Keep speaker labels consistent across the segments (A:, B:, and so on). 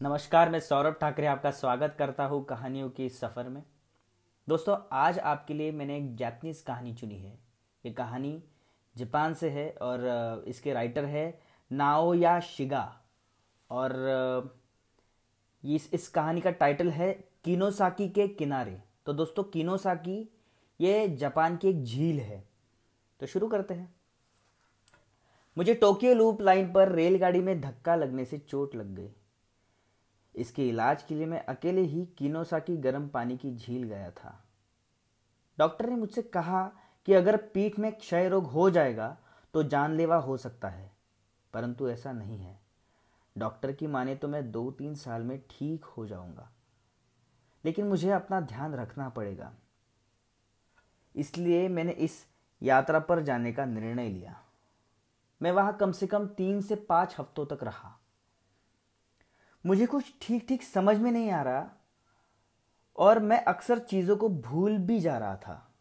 A: नमस्कार, मैं सौरभ ठाकरे आपका स्वागत करता हूँ कहानियों के सफ़र में। दोस्तों, आज आपके लिए मैंने एक जापनीज़ कहानी चुनी है। ये कहानी जापान से है और इसके राइटर है नाओया शिगा और इस इस कहानी का टाइटल है किनोसाकी के किनारे। तो दोस्तों किनोसाकी ये जापान की एक झील है। तो शुरू करते हैं। मुझे टोक्यो लूप लाइन पर रेलगाड़ी में धक्का लगने से चोट लग गई। इसके इलाज के लिए मैं अकेले ही किनोसा की गर्म पानी की झील गया था। डॉक्टर ने मुझसे कहा कि अगर पीठ में क्षय रोग हो जाएगा तो जानलेवा हो सकता है, परंतु ऐसा नहीं है। डॉक्टर की माने तो मैं दो तीन साल में ठीक हो जाऊँगा, लेकिन मुझे अपना ध्यान रखना पड़ेगा। इसलिए मैंने इस यात्रा पर जाने का निर्णय लिया। मैं वहाँ कम से कम तीन से पाँच हफ्तों तक रहा। मुझे कुछ ठीक ठीक समझ में नहीं आ रहा और मैं अक्सर चीज़ों को भूल भी जा रहा था।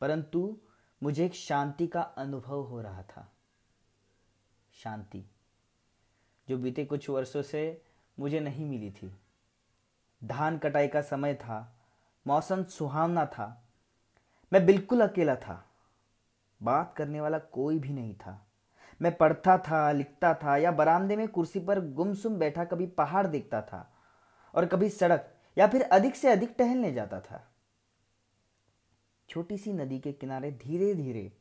A: परंतु मुझे एक शांति का अनुभव हो रहा था। शांति, जो बीते कुछ वर्षों से मुझे नहीं मिली थी। धान कटाई का समय था, मौसम सुहावना था, मैं बिल्कुल अकेला था, बात करने वाला कोई भी नहीं था। मैं पढ़ता था, लिखता था, या बरामदे में कुर्सी पर गुमसुम बैठा कभी पहाड़ देखता था, और कभी सड़क, या फिर अधिक से अधिक टहलने जाता था। छोटी सी नदी के किनारे धीरे धीरे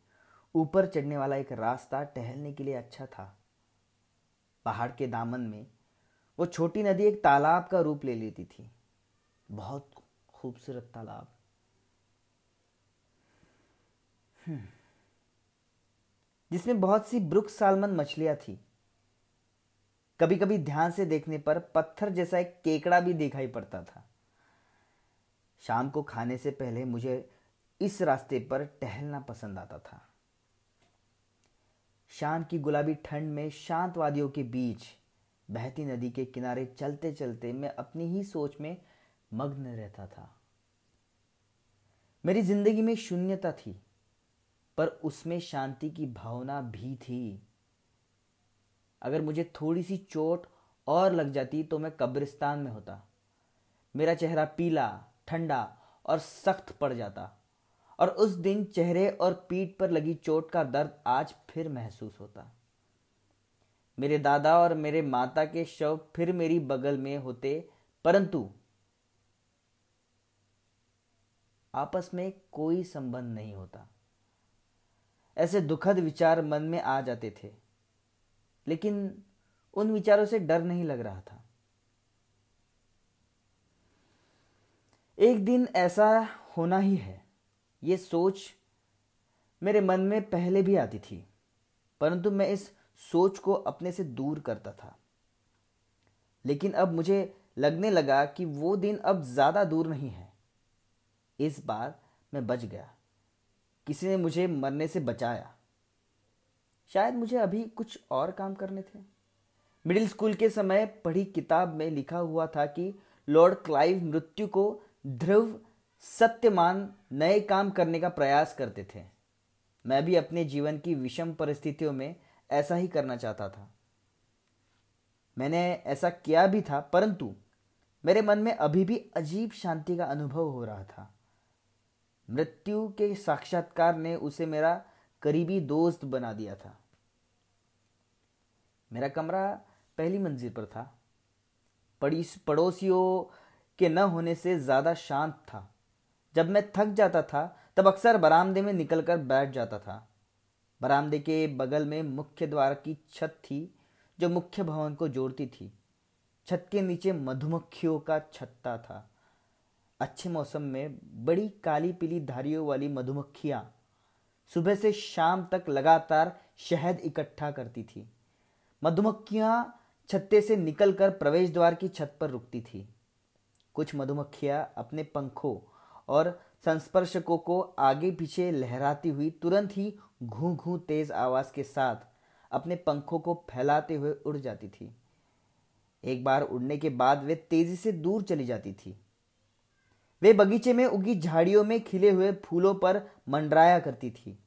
A: ऊपर चढ़ने वाला एक रास्ता टहलने के लिए अच्छा था। पहाड़ के दामन में वो छोटी नदी एक तालाब का रूप ले लेती थी। बहुत खूबसूरत तालाब। हम्म। जिसमें बहुत सी ब्रुक सालमन मछलियाँ थी। कभी कभी ध्यान से देखने पर पत्थर जैसा एक केकड़ा भी दिखाई पड़ता था। शाम को खाने से पहले मुझे इस रास्ते पर टहलना पसंद आता था। शाम की गुलाबी ठंड में शांत वादियों के बीच बहती नदी के किनारे चलते चलते मैं अपनी ही सोच में मग्न रहता था। मेरी ज़िंदगी में शून्यता थी। पर उसमें शांति की भावना भी थी। अगर मुझे थोड़ी सी चोट और लग जाती तो मैं कब्रिस्तान में होता। मेरा चेहरा पीला, ठंडा और सख्त पड़ जाता। और उस दिन चेहरे और पीठ पर लगी चोट का दर्द आज फिर महसूस होता। मेरे दादा और मेरे माता के शव फिर मेरी बगल में होते, परंतु आपस में कोई संबंध नहीं होता। ऐसे दुखद विचार मन में आ जाते थे। लेकिन उन विचारों से डर नहीं लग रहा था। एक दिन ऐसा होना ही है। ये सोच मेरे मन में पहले भी आती थी, परंतु मैं इस सोच को अपने से दूर करता था। लेकिन अब मुझे लगने लगा कि वो दिन अब ज़्यादा दूर नहीं है। इस बार मैं बच गया। किसी ने मुझे मरने से बचाया। शायद मुझे अभी कुछ और काम करने थे। मिडिल स्कूल के समय पढ़ी किताब में लिखा हुआ था कि लॉर्ड क्लाइव मृत्यु को ध्रुव सत्यमान नए काम करने का प्रयास करते थे। मैं भी अपने जीवन की विषम परिस्थितियों में ऐसा ही करना चाहता था। मैंने ऐसा किया भी था, परंतु मेरे मन में अभी भी अजीब शांति का अनुभव हो रहा था। मृत्यु के साक्षात्कार ने उसे मेरा करीबी दोस्त बना दिया था। मेरा कमरा पहली मंजिल पर था। पड़ोसियों के न होने से ज़्यादा शांत था। जब मैं थक जाता था, तब अक्सर बरामदे में निकलकर बैठ जाता था। बरामदे के बगल में मुख्य द्वार की छत थी, जो मुख्य भवन को जोड़ती थी। छत के नीचे मधुमक्खियों का छत्ता था। अच्छे मौसम में बड़ी काली पीली धारियों वाली मधुमक्खियाँ सुबह से शाम तक लगातार शहद इकट्ठा करती थी। मधुमक्खियाँ छत्ते से निकलकर प्रवेश द्वार की छत पर रुकती थी। कुछ मधुमक्खियाँ अपने पंखों और संस्पर्शकों को आगे पीछे लहराती हुई तुरंत ही घू घू तेज आवाज़ के साथ अपने पंखों को फैलाते हुए उड़ जाती थी। एक बार उड़ने के बाद वे तेज़ी से दूर चली जाती थी। वे बगीचे में उगी झाड़ियों में खिले हुए फूलों पर मंडराया करती थी।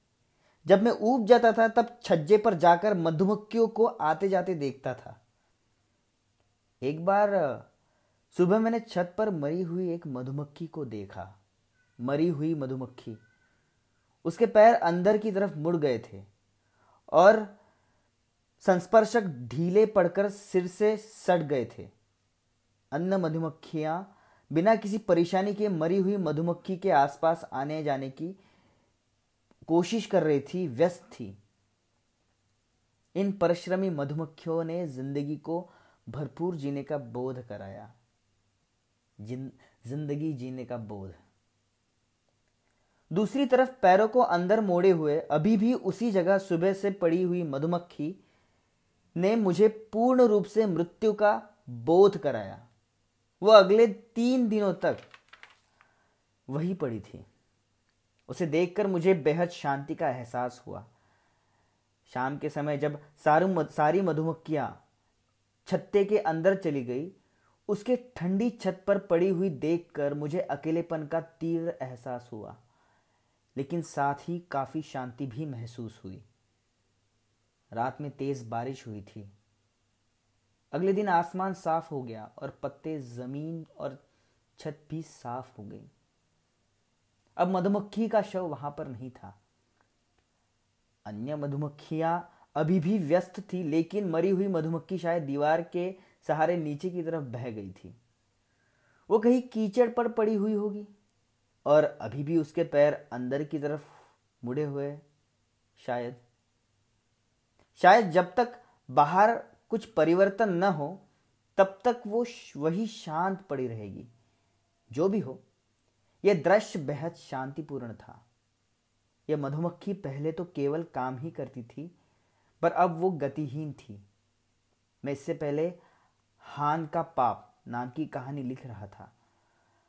A: जब मैं ऊब जाता था, तब छज्जे पर जाकर मधुमक्खियों को आते जाते देखता था। एक बार, सुबह मैंने छत पर मरी हुई एक मधुमक्खी को देखा। मरी हुई मधुमक्खी। उसके पैर अंदर की तरफ़ मुड़ गए थे और संस्पर्शक ढीले पड़कर सिर से सट गए थे। अन्य मधुमक्खियाँ बिना किसी परेशानी के मरी हुई मधुमक्खी के आसपास आने जाने की कोशिश कर रही थी, व्यस्त थी। इन परिश्रमी मधुमक्खियों ने ज़िंदगी को भरपूर जीने का बोध कराया। ज़िंदगी जीने का बोध। दूसरी तरफ़ पैरों को अंदर मोड़े हुए, अभी भी उसी जगह सुबह से पड़ी हुई मधुमक्खी ने मुझे पूर्ण रूप से मृत्यु का बोध कराया। वो अगले तीन दिनों तक वही पड़ी थी। उसे देखकर मुझे बेहद शांति का एहसास हुआ। शाम के समय जब सारू सारी मधुमक्खियाँ छत्ते के अंदर चली गई, उसके ठंडी छत पर पड़ी हुई देखकर मुझे अकेलेपन का तीव्र एहसास हुआ, लेकिन साथ ही काफ़ी शांति भी महसूस हुई। रात में तेज बारिश हुई थी। अगले दिन आसमान साफ़ हो गया और पत्ते ज़मीन और छत भी साफ़ हो गई। अब मधुमक्खी का शव वहाँ पर नहीं था। अन्य मधुमक्खियाँ अभी भी व्यस्त थी, लेकिन मरी हुई मधुमक्खी शायद दीवार के सहारे नीचे की तरफ़ बह गई थी। वो कहीं कीचड़ पर पड़ी हुई होगी और अभी भी उसके पैर अंदर की तरफ़ मुड़े हुए शायद। शायद जब तक बाहर कुछ परिवर्तन न हो, तब तक वो वही शांत पड़ी रहेगी। जो भी हो, यह दृश्य बेहद शांतिपूर्ण था। यह मधुमक्खी पहले तो केवल काम ही करती थी, पर अब वो गतिहीन थी। मैं इससे पहले हान का पाप नाम की कहानी लिख रहा था।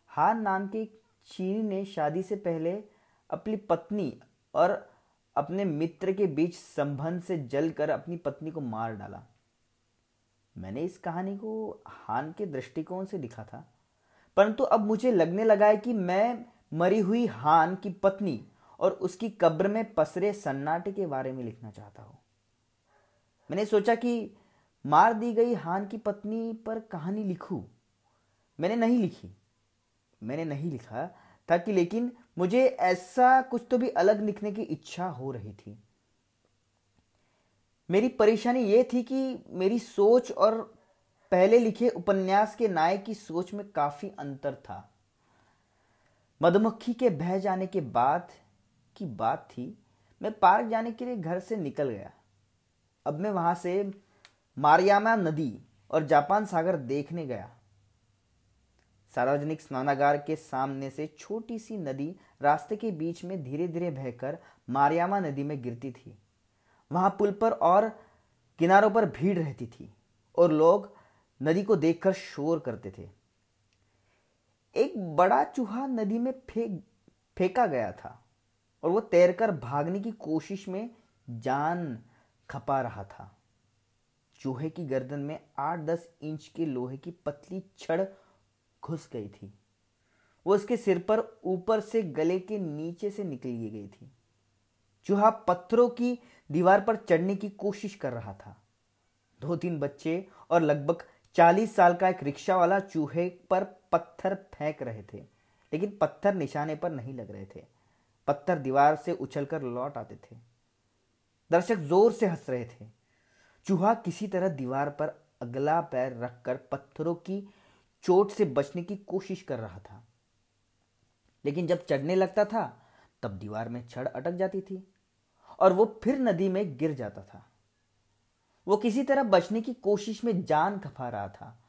A: हान नाम के चीनी ने शादी से पहले अपनी पत्नी और अपने मित्र के बीच संबंध से जलकर अपनी पत्नी को मार डाला। मैंने इस कहानी को हान के दृष्टिकोण से लिखा था, परंतु अब मुझे लगने लगा है कि मैं मरी हुई हान की पत्नी और उसकी कब्र में पसरे सन्नाटे के बारे में लिखना चाहता हूँ। मैंने सोचा कि मार दी गई हान की पत्नी पर कहानी लिखूं। मैंने नहीं लिखी। मैंने नहीं लिखा था कि लेकिन मुझे ऐसा कुछ तो भी अलग लिखने की इच्छा हो रही थी। मेरी परेशानी यह थी कि मेरी सोच और पहले लिखे उपन्यास के नायक की सोच में काफ़ी अंतर था। मधुमक्खी के बह जाने के बाद की बात थी, मैं पार्क जाने के लिए घर से निकल गया। अब मैं वहाँ से मारियामा नदी और जापान सागर देखने गया। सार्वजनिक स्नानागार के सामने से छोटी सी नदी रास्ते के बीच में धीरे धीरे बहकर मारियामा नदी में गिरती थी। वहाँ पुल पर और किनारों पर भीड़ रहती थी और लोग नदी को देखकर शोर करते थे। एक बड़ा चूहा नदी में फेंक, फेंका गया था और वो तैरकर भागने की कोशिश में जान खपा रहा था। चूहे की गर्दन में आठ दस इंच के लोहे की पतली छड़ घुस गई थी। वो उसके सिर पर ऊपर से गले के नीचे से निकली गई थी। चूहा पत्थरों की दीवार पर चढ़ने की कोशिश कर रहा था। दो तीन बच्चे और लगभग चालीस साल का एक रिक्शा वाला चूहे पर पत्थर फेंक रहे थे, लेकिन पत्थर निशाने पर नहीं लग रहे थे। पत्थर दीवार से उछलकर लौट आते थे। दर्शक ज़ोर से हंस रहे थे। चूहा किसी तरह दीवार पर अगला पैर रखकर पत्थरों की चोट से बचने की कोशिश कर रहा था। लेकिन जब चढ़ने लगता था, तब दीवार में छड़ अटक जाती थी। और वो फिर नदी में गिर जाता था। वो किसी तरह बचने की कोशिश में जान खपा रहा था।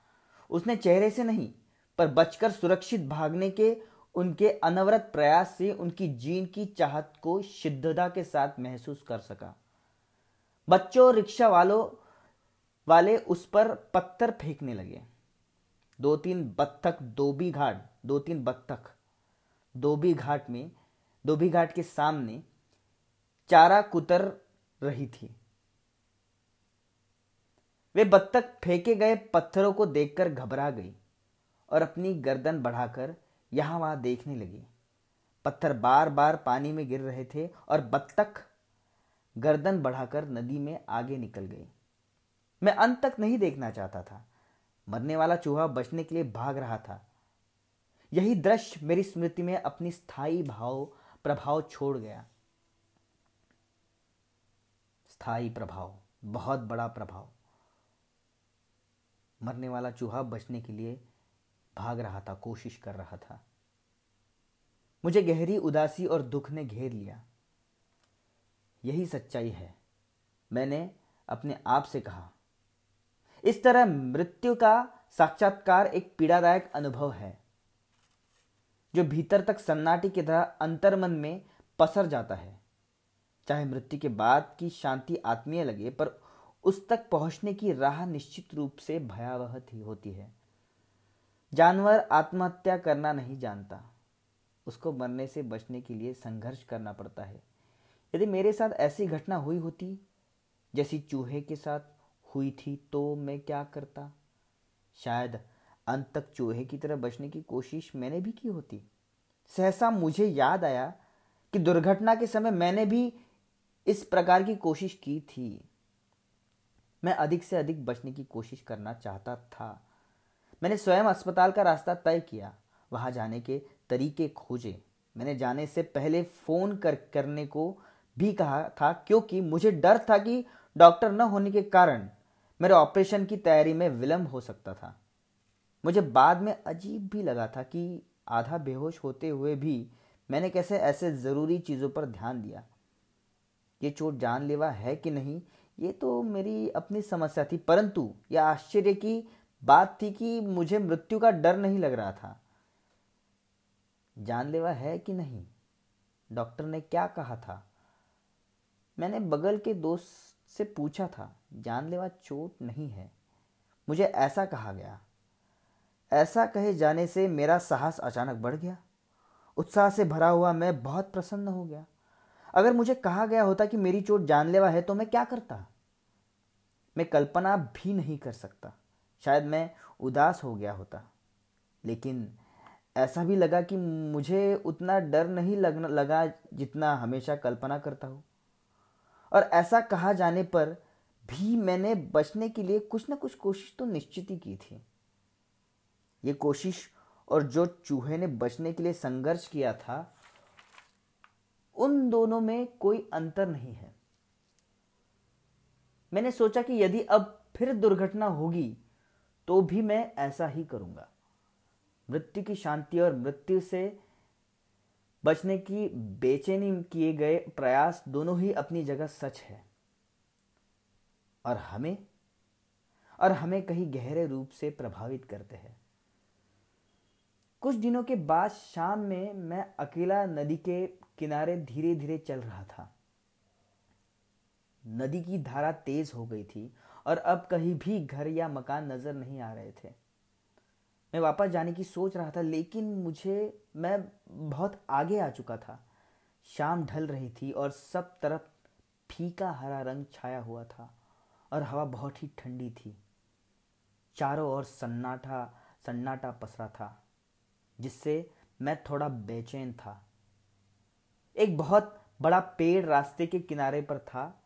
A: उसने चेहरे से नहीं, पर बचकर सुरक्षित भागने के उनके अनवरत प्रयास से उनकी जीन की चाहत को शिद्धता के साथ महसूस कर सका। बच्चों रिक्शा वालों वाले उस पर पत्थर फेंकने लगे। दो तीन बत्तख दोबी घाट, दो तीन बत्तख दोबी घाट में दोबी घाट के सामने चारा कुतर रही थी। वे बत्तख फेंके गए पत्थरों को देखकर घबरा गई और अपनी गर्दन बढ़ाकर यहाँ वहाँ देखने लगी। पत्थर बार बार पानी में गिर रहे थे और बत्तख गर्दन बढ़ाकर नदी में आगे निकल गई। मैं अंत तक नहीं देखना चाहता था। मरने वाला चूहा बचने के लिए भाग रहा था। यही दृश्य मेरी स्मृति में अपनी स्थायी भाव, प्रभाव छोड़ गया। स्थायी प्रभाव, बहुत बड़ा प्रभाव। मरने वाला चूहा बचने के लिए भाग रहा था, कोशिश कर रहा था। मुझे गहरी उदासी और दुख ने घेर लिया। यही सच्चाई है, मैंने अपने आप से कहा। इस तरह मृत्यु का साक्षात्कार एक पीड़ादायक अनुभव है, जो भीतर तक सन्नाटी की तरह अंतर्मन में पसर जाता है। चाहे मृत्यु के बाद की शांति आत्मीय लगे, पर उस तक पहुँचने की राह निश्चित रूप से भयावह होती है। जानवर आत्महत्या करना नहीं जानता। उसको मरने से बचने के लिए संघर्ष करना पड़ता है। यदि मेरे साथ ऐसी घटना हुई होती, जैसी चूहे के साथ हुई थी तो मैं क्या करता? शायद अंत तक चूहे की तरह बचने की कोशिश मैंने भी की होती। सहसा मुझे याद आया कि दुर्घटना के समय मैंने भी इस प्रकार की कोशिश की थी। मैं अधिक से अधिक बचने की कोशिश करना चाहता था। मैंने स्वयं अस्पताल का रास्ता तय किया। वहाँ जाने के तरीके खोजे। मैंने जाने से पहले फ़ोन कर, करने को भी कहा था, क्योंकि मुझे डर था कि डॉक्टर न होने के कारण मेरे ऑपरेशन की तैयारी में विलंब हो सकता था। मुझे बाद में अजीब भी लगा था कि आधा बेहोश होते हुए भी मैंने कैसे ऐसे ज़रूरी चीज़ों पर ध्यान दिया। ये चोट जानलेवा है कि नहीं, ये तो मेरी अपनी समस्या थी। परंतु यह आश्चर्य की बात थी कि मुझे मृत्यु का डर नहीं लग रहा था। जानलेवा है कि नहीं? डॉक्टर ने क्या कहा था? मैंने बगल के दोस्त से पूछा था, जानलेवा चोट नहीं है। मुझे ऐसा कहा गया। ऐसा कहे जाने से मेरा साहस अचानक बढ़ गया। उत्साह से भरा हुआ मैं बहुत प्रसन्न हो गया। अगर मुझे कहा गया होता कि मेरी चोट जानलेवा है तो मैं क्या करता? मैं कल्पना भी नहीं कर सकता। शायद मैं उदास हो गया होता। लेकिन ऐसा भी लगा कि मुझे उतना डर नहीं लगना, लगा जितना हमेशा कल्पना करता हूँ। और ऐसा कहा जाने पर भी मैंने बचने के लिए कुछ ना कुछ कोशिश तो निश्चित ही की थी। ये कोशिश और जो चूहे ने बचने के लिए संघर्ष किया था उन दोनों में कोई अंतर नहीं है। मैंने सोचा कि यदि अब फिर दुर्घटना होगी तो भी मैं ऐसा ही करूँगा। मृत्यु की शांति और मृत्यु से बचने की बेचैनी किए गए प्रयास दोनों ही अपनी जगह सच है। और हमें और हमें कहीं गहरे रूप से प्रभावित करते हैं। कुछ दिनों के बाद शाम में मैं अकेला नदी के किनारे धीरे धीरे चल रहा था। नदी की धारा तेज हो गई थी और अब कहीं भी घर या मकान नज़र नहीं आ रहे थे। मैं वापस जाने की सोच रहा था, लेकिन मुझे, मैं बहुत आगे आ चुका था। शाम ढल रही थी और सब तरफ़ फीका हरा रंग छाया हुआ था और हवा बहुत ही ठंडी थी। चारों ओर सन्नाटा सन्नाटा पसरा था। जिससे मैं थोड़ा बेचैन था। एक बहुत बड़ा पेड़ रास्ते के किनारे पर था।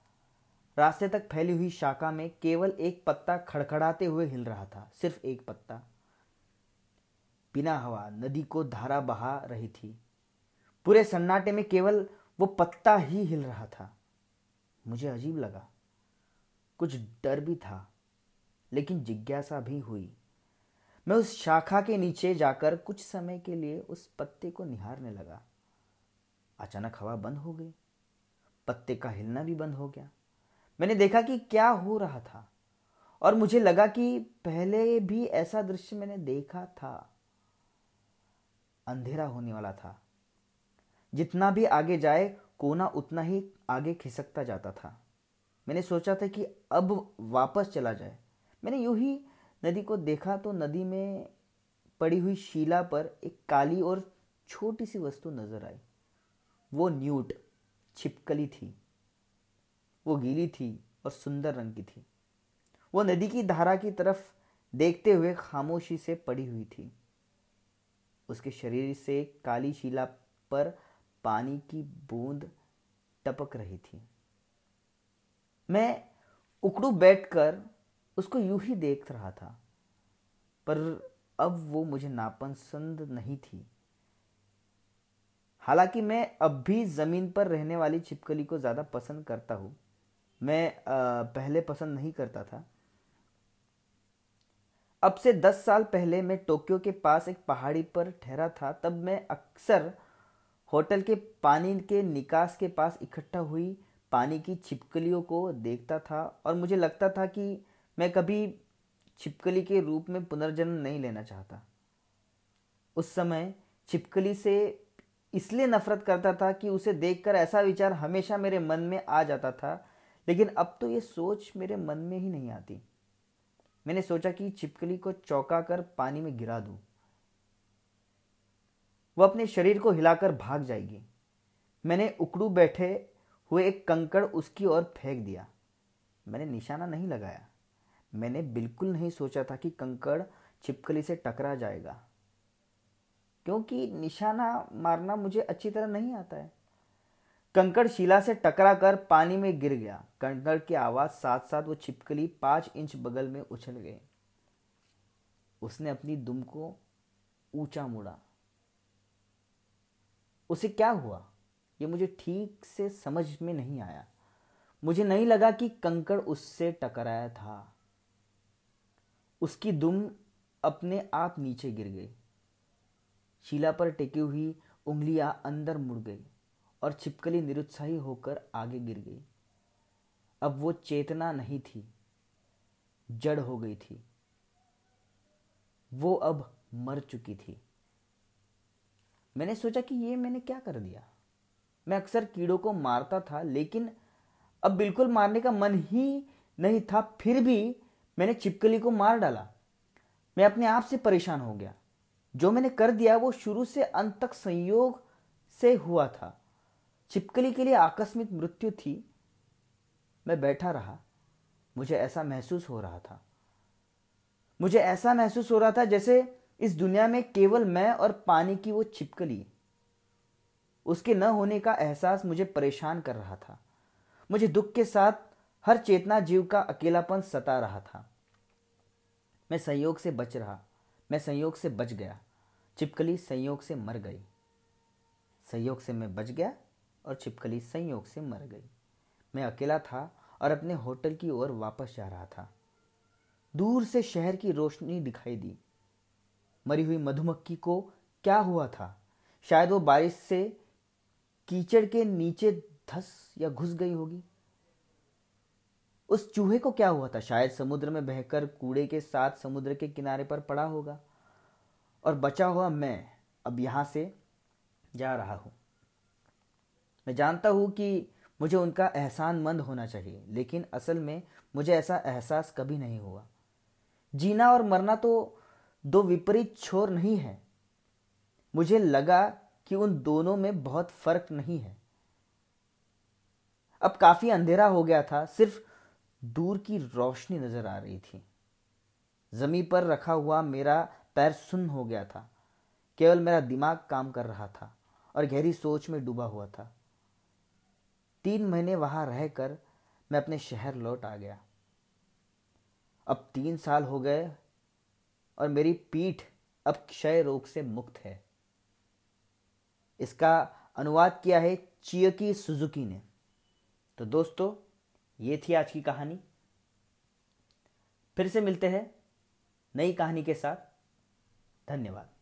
A: रास्ते तक फैली हुई शाखा में केवल एक पत्ता खड़खड़ाते हुए हिल रहा था, सिर्फ़ एक पत्ता। बिना हवा, नदी को धारा बहा रही थी। पूरे सन्नाटे में केवल वो पत्ता ही हिल रहा था। मुझे अजीब लगा। कुछ डर भी था, लेकिन जिज्ञासा भी हुई। मैं उस शाखा के नीचे जाकर कुछ समय के लिए उस पत्ते को निहारने लगा। अचानक हवा बंद हो गई। पत्ते का हिलना भी बंद हो गया। मैंने देखा कि क्या हो रहा था और मुझे लगा कि पहले भी ऐसा दृश्य मैंने देखा था। अंधेरा होने वाला था। जितना भी आगे जाए, कोना उतना ही आगे खिसकता जाता था। मैंने सोचा था कि अब वापस चला जाए। मैंने यूँ ही नदी को देखा तो नदी में पड़ी हुई शिला पर एक काली और छोटी सी वस्तु नज़र आई। वो न्यूट, छिपकली थी। वो गीली थी और सुंदर रंग की थी। वो नदी की धारा की तरफ़ देखते हुए खामोशी से पड़ी हुई थी। उसके शरीर से काली शिला पर पानी की बूंद टपक रही थी। मैं उकड़ू बैठकर उसको यूँ ही देख रहा था। पर अब वो मुझे नापसंद नहीं थी। हालाँकि मैं अब भी ज़मीन पर रहने वाली छिपकली को ज़्यादा पसंद करता हूँ। मैं पहले पसंद नहीं करता था। अब से दस साल पहले मैं टोक्यो के पास एक पहाड़ी पर ठहरा था, तब मैं अक्सर होटल के पानी के निकास के पास इकट्ठा हुई पानी की छिपकलियों को देखता था और मुझे लगता था कि मैं कभी छिपकली के रूप में पुनर्जन्म नहीं लेना चाहता। उस समय छिपकली से इसलिए नफरत करता था कि उसे देखकर ऐसा विचार हमेशा मेरे मन में आ जाता था, लेकिन अब तो ये सोच मेरे मन में ही नहीं आती। मैंने सोचा कि छिपकली को चौंका कर पानी में गिरा दूँ। वो अपने शरीर को हिलाकर भाग जाएगी। मैंने उकड़ू बैठे हुए एक कंकड़ उसकी ओर फेंक दिया। मैंने निशाना नहीं लगाया। मैंने बिल्कुल नहीं सोचा था कि कंकड़ छिपकली से टकरा जाएगा। क्योंकि निशाना मारना मुझे अच्छी तरह नहीं आता है। कंकड़ शिला से टकरा कर पानी में गिर गया। कंकड़ की आवाज़ साथ साथ वो छिपकली पाँच इंच बगल में उछल गए उसने अपनी दुम को ऊँचा मुड़ा। उसे क्या हुआ? ये मुझे ठीक से समझ में नहीं आया। मुझे नहीं लगा कि कंकड़ उससे टकराया था। उसकी दुम अपने आप नीचे गिर गई। शिला पर टेकी हुई उंगलियाँ अंदर मुड़ गई और छिपकली निरुत्साही होकर आगे गिर गई। अब वो चेतना नहीं थी, जड़ हो गई थी। वो अब मर चुकी थी। मैंने सोचा कि ये मैंने क्या कर दिया। मैं अक्सर कीड़ों को मारता था, लेकिन अब बिल्कुल मारने का मन ही नहीं था, फिर भी मैंने चिपकली को मार डाला। मैं अपने आप से परेशान हो गया। जो मैंने कर दिया वो शुरू से अंत तक संयोग से हुआ था। चिपकली के लिए आकस्मिक मृत्यु थी। मैं बैठा रहा। मुझे ऐसा महसूस हो रहा था। मुझे ऐसा महसूस हो रहा था जैसे इस दुनिया में केवल मैं और पानी की वो छिपकली उसके न होने का एहसास मुझे परेशान कर रहा था। मुझे दुख के साथ हर चेतना जीव का अकेलापन सता रहा था। मैं संयोग से बच रहा। मैं संयोग से बच गया। चिपकली संयोग से मर गई। संयोग से मैं बच गया और छिपकली संयोग से मर गई। मैं अकेला था और अपने होटल की ओर वापस जा रहा था। दूर से शहर की रोशनी दिखाई दी। मरी हुई मधुमक्खी को क्या हुआ था? शायद वो बारिश से कीचड़ के नीचे धस या घुस गई होगी। उस चूहे को क्या हुआ था? शायद समुद्र में बहकर कूड़े के साथ समुद्र के किनारे पर पड़ा होगा। और बचा हुआ मैं अब यहाँ से जा रहा हूँ। मैं जानता हूँ कि मुझे उनका एहसान मंद होना चाहिए, लेकिन असल में मुझे ऐसा एहसास कभी नहीं हुआ। जीना और मरना तो दो विपरीत छोर नहीं है। मुझे लगा कि उन दोनों में बहुत फ़र्क नहीं है। अब काफ़ी अंधेरा हो गया था, सिर्फ़ दूर की रोशनी नज़र आ रही थी। ज़मीन पर रखा हुआ मेरा पैर सुन्न हो गया था। केवल मेरा दिमाग काम कर रहा था और गहरी सोच में डूबा हुआ था। तीन महीने वहाँ रहकर मैं अपने शहर लौट आ गया। अब तीन साल हो गए और मेरी पीठ अब क्षय रोग से मुक्त है। इसका अनुवाद किया है चियकी सुजुकी ने। तो दोस्तों ये थी आज की कहानी। फिर से मिलते हैं नई कहानी के साथ। धन्यवाद।